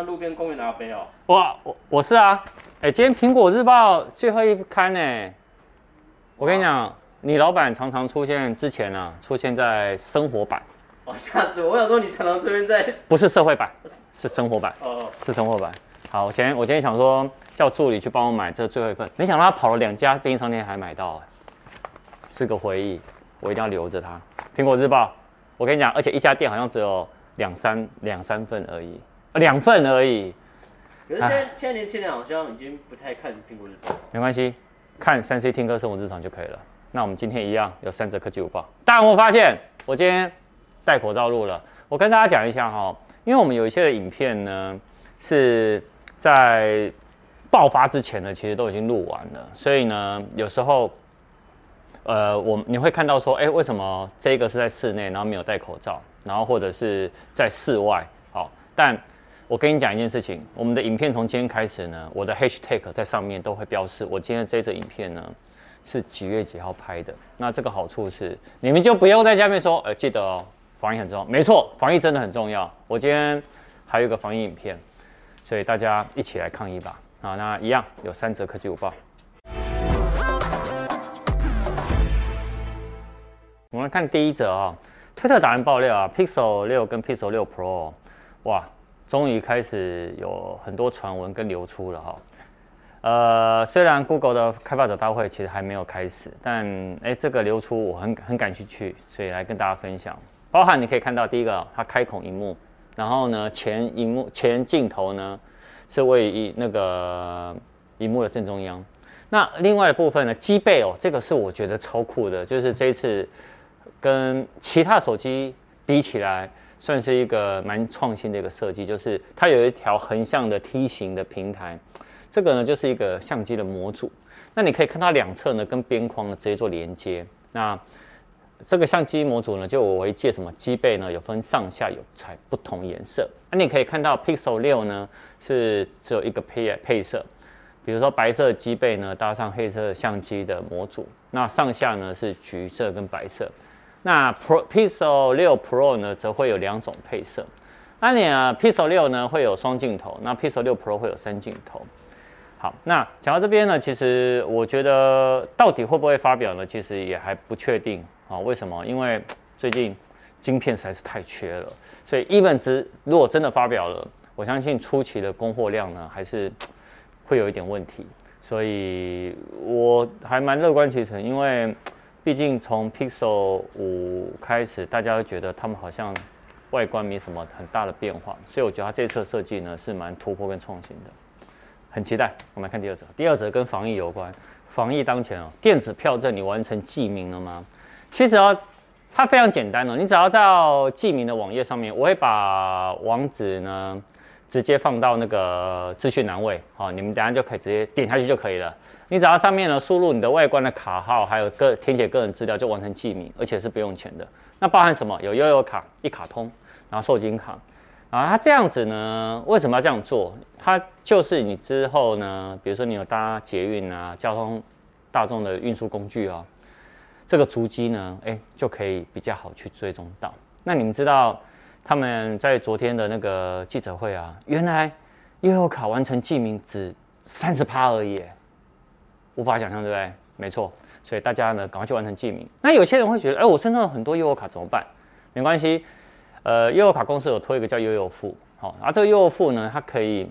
像路边公园的阿伯哦。哇，我我是啊，哎，今天苹果日报最后一刊呢。我跟你讲，你老板常常出现之前呢，出现在生活版。哦，吓死我！我想说你常常出现在，不是社会版，是生活版。哦，是生活版。好，我前我今天想说叫助理去帮我买这最后一份，没想到他跑了两家便利商店还买到，是个回忆，我一定要留着它。苹果日报，我跟你讲，而且一家店好像只有两三两三份而已，两份而已。可是现在现在年轻人好像已经不太看苹果日报。没关系。看三 C 听歌生活日常就可以了。那我们今天一样有三则科技午报。大家有没有发现我今天戴口罩录了？我跟大家讲一下哈，因为我们有一些的影片呢是在爆发之前呢，其实都已经录完了，所以呢有时候呃我你会看到说，哎，为什么这个是在室内，然后没有戴口罩，然后或者是在室外，好，但。我跟你讲一件事情，我们的影片从今天开始呢，我的 hashtag 在上面都会标示我今天这则影片呢是几月几号拍的。那这个好处是，你们就不用在下面说，呃，记得哦，防疫很重要。没错，防疫真的很重要。我今天还有一个防疫影片，所以大家一起来抗疫吧。好，那一样有三则科技午报。我们来看第一则啊、推特达人爆料啊，Pixel 六跟 Pixel 六 Pro，哇！终于开始有很多传闻跟流出了哈，呃，虽然 Google 的开发者大会其实还没有开始，但哎，这个流出我很很感兴趣，所以来跟大家分享。包含你可以看到第一个，它开孔萤幕，然后呢前萤幕前镜头呢是位于那个萤幕的正中央。那另外的部分呢，机背哦，这个是我觉得超酷的，就是这一次跟其他手机比起来。算是一个蛮创新的一个设计，就是它有一条横向的梯形的平台，这个呢就是一个相机的模组。那你可以看它两侧呢跟边框呢直接做连接。那这个相机模组呢就我为借什么机背呢有分上下有彩不同颜色。那你可以看到 Pixel 六呢是只有一个配配色，比如说白色机背呢搭上黑色相机的模组，那上下呢是橘色跟白色。那 Pro Pixel 六 Pro 呢，则会有两种配色。那你啊，Pixel 六呢会有双镜头，那 Pixel 六 Pro 会有三镜头。好，那讲到这边呢，其实我觉得到底会不会发表呢？其实也还不确定啊。为什么？因为最近晶片实在是太缺了，所以 even 值如果真的发表了，我相信初期的供货量呢，还是会有一点问题。所以我还蛮乐观其成，因为。毕竟从 Pixel 五开始，大家都觉得他们好像外观没什么很大的变化，所以我觉得它这次设计呢是蛮突破跟创新的，很期待。我们来看第二则，第二则跟防疫有关。防疫当前哦，电子票证你完成记名了吗？其实哦，它非常简单哦，你只要到记名的网页上面，我会把网址呢直接放到那个资讯栏位，好，你们等下就可以直接点下去就可以了。你只要上面呢输入你的外观的卡号，还有个填写个人资料，就完成记名，而且是不用钱的。那包含什么？有悠游卡、一卡通，然后受金卡。啊，它这样子呢，为什么要这样做？它就是你之后呢，比如说你有搭捷运啊、交通大众的运输工具啊，这个足迹呢，哎，就可以比较好去追踪到。那你们知道他们在昨天的那个记者会啊，原来悠游卡完成记名只三十趴而已。无法想象，对不对？没错，所以大家呢，赶快去完成记名。那有些人会觉得，哎，我身上有很多悠游卡怎么办？没关系，呃，悠游卡公司有推一个叫悠游付，好，而这个悠游付呢，它可以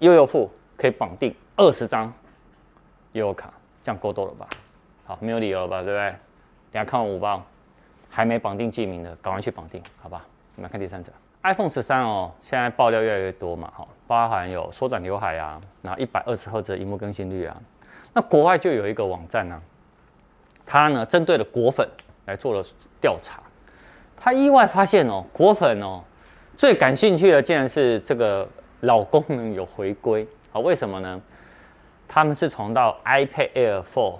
悠游付可以绑定二十张悠游卡，这样够多了吧？好，没有理由吧？对不对？等下看完午报，还没绑定记名的，赶快去绑定，好吧？我们来看第三者，iPhone 十三哦，现在爆料越来越多嘛，哈，包含有缩短刘海啊，然后一百二十赫兹的萤幕更新率啊。那国外就有一个网站呢、它呢针对了果粉来做了调查，他意外发现哦，果粉哦最感兴趣的竟然是这个老功能有回归啊？为什么呢？他们是从到 iPad Air 4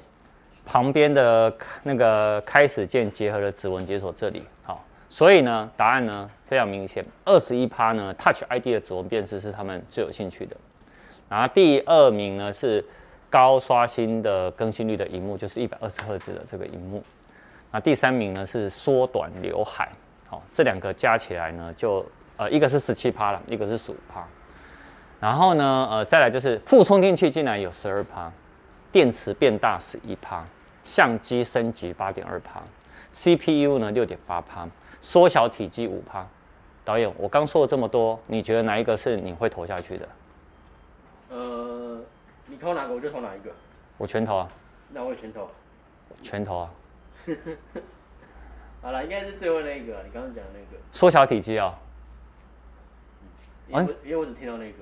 旁边的那个开始键结合了指纹解锁这里，好，所以呢答案呢非常明显，二十一趴呢 Touch ID 的指纹辨识是他们最有兴趣的，然后第二名呢是。高刷新的更新率的荧幕就是一百二十赫兹的这个荧幕，那第三名呢是缩短刘海，好，这两个加起来呢就呃一个是十七趴了，一个是十五趴，然后呢，呃，再来就是副充电器竟然有十二趴，电池变大十一趴，相机升级八点二趴，CPU 呢六点八趴，缩小体积五趴。导演，我刚说了这么多，你觉得哪一个是你会投下去的？呃，你投哪个我就投哪一个。我全投啊。那我也全投。全投啊。好了，应该是最后那一个，你刚刚讲的那个。缩小体积啊。因为因为我只听到那个。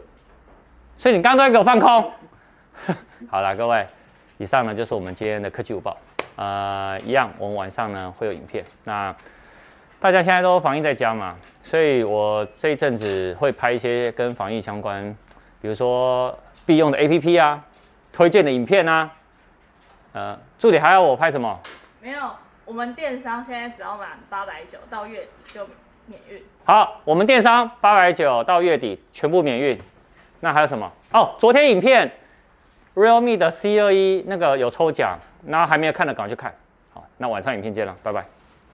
所以你刚刚给我放空。好了，各位，以上呢就是我们今天的科技午报。呃，一样，我们晚上呢会有影片。那大家现在都防疫在家嘛，所以我这一阵子会拍一些跟防疫相关，比如说必用的 APP 啊，推荐的影片啊。呃，助理还要我拍什么？没有，我们电商现在只要满八百九到月底就免运。好，我们电商八百九到月底全部免运。那还有什么？哦，昨天影片 Realme 的 C 二一那个有抽奖，那还没有看的赶快去看。好，那晚上影片见了，拜拜。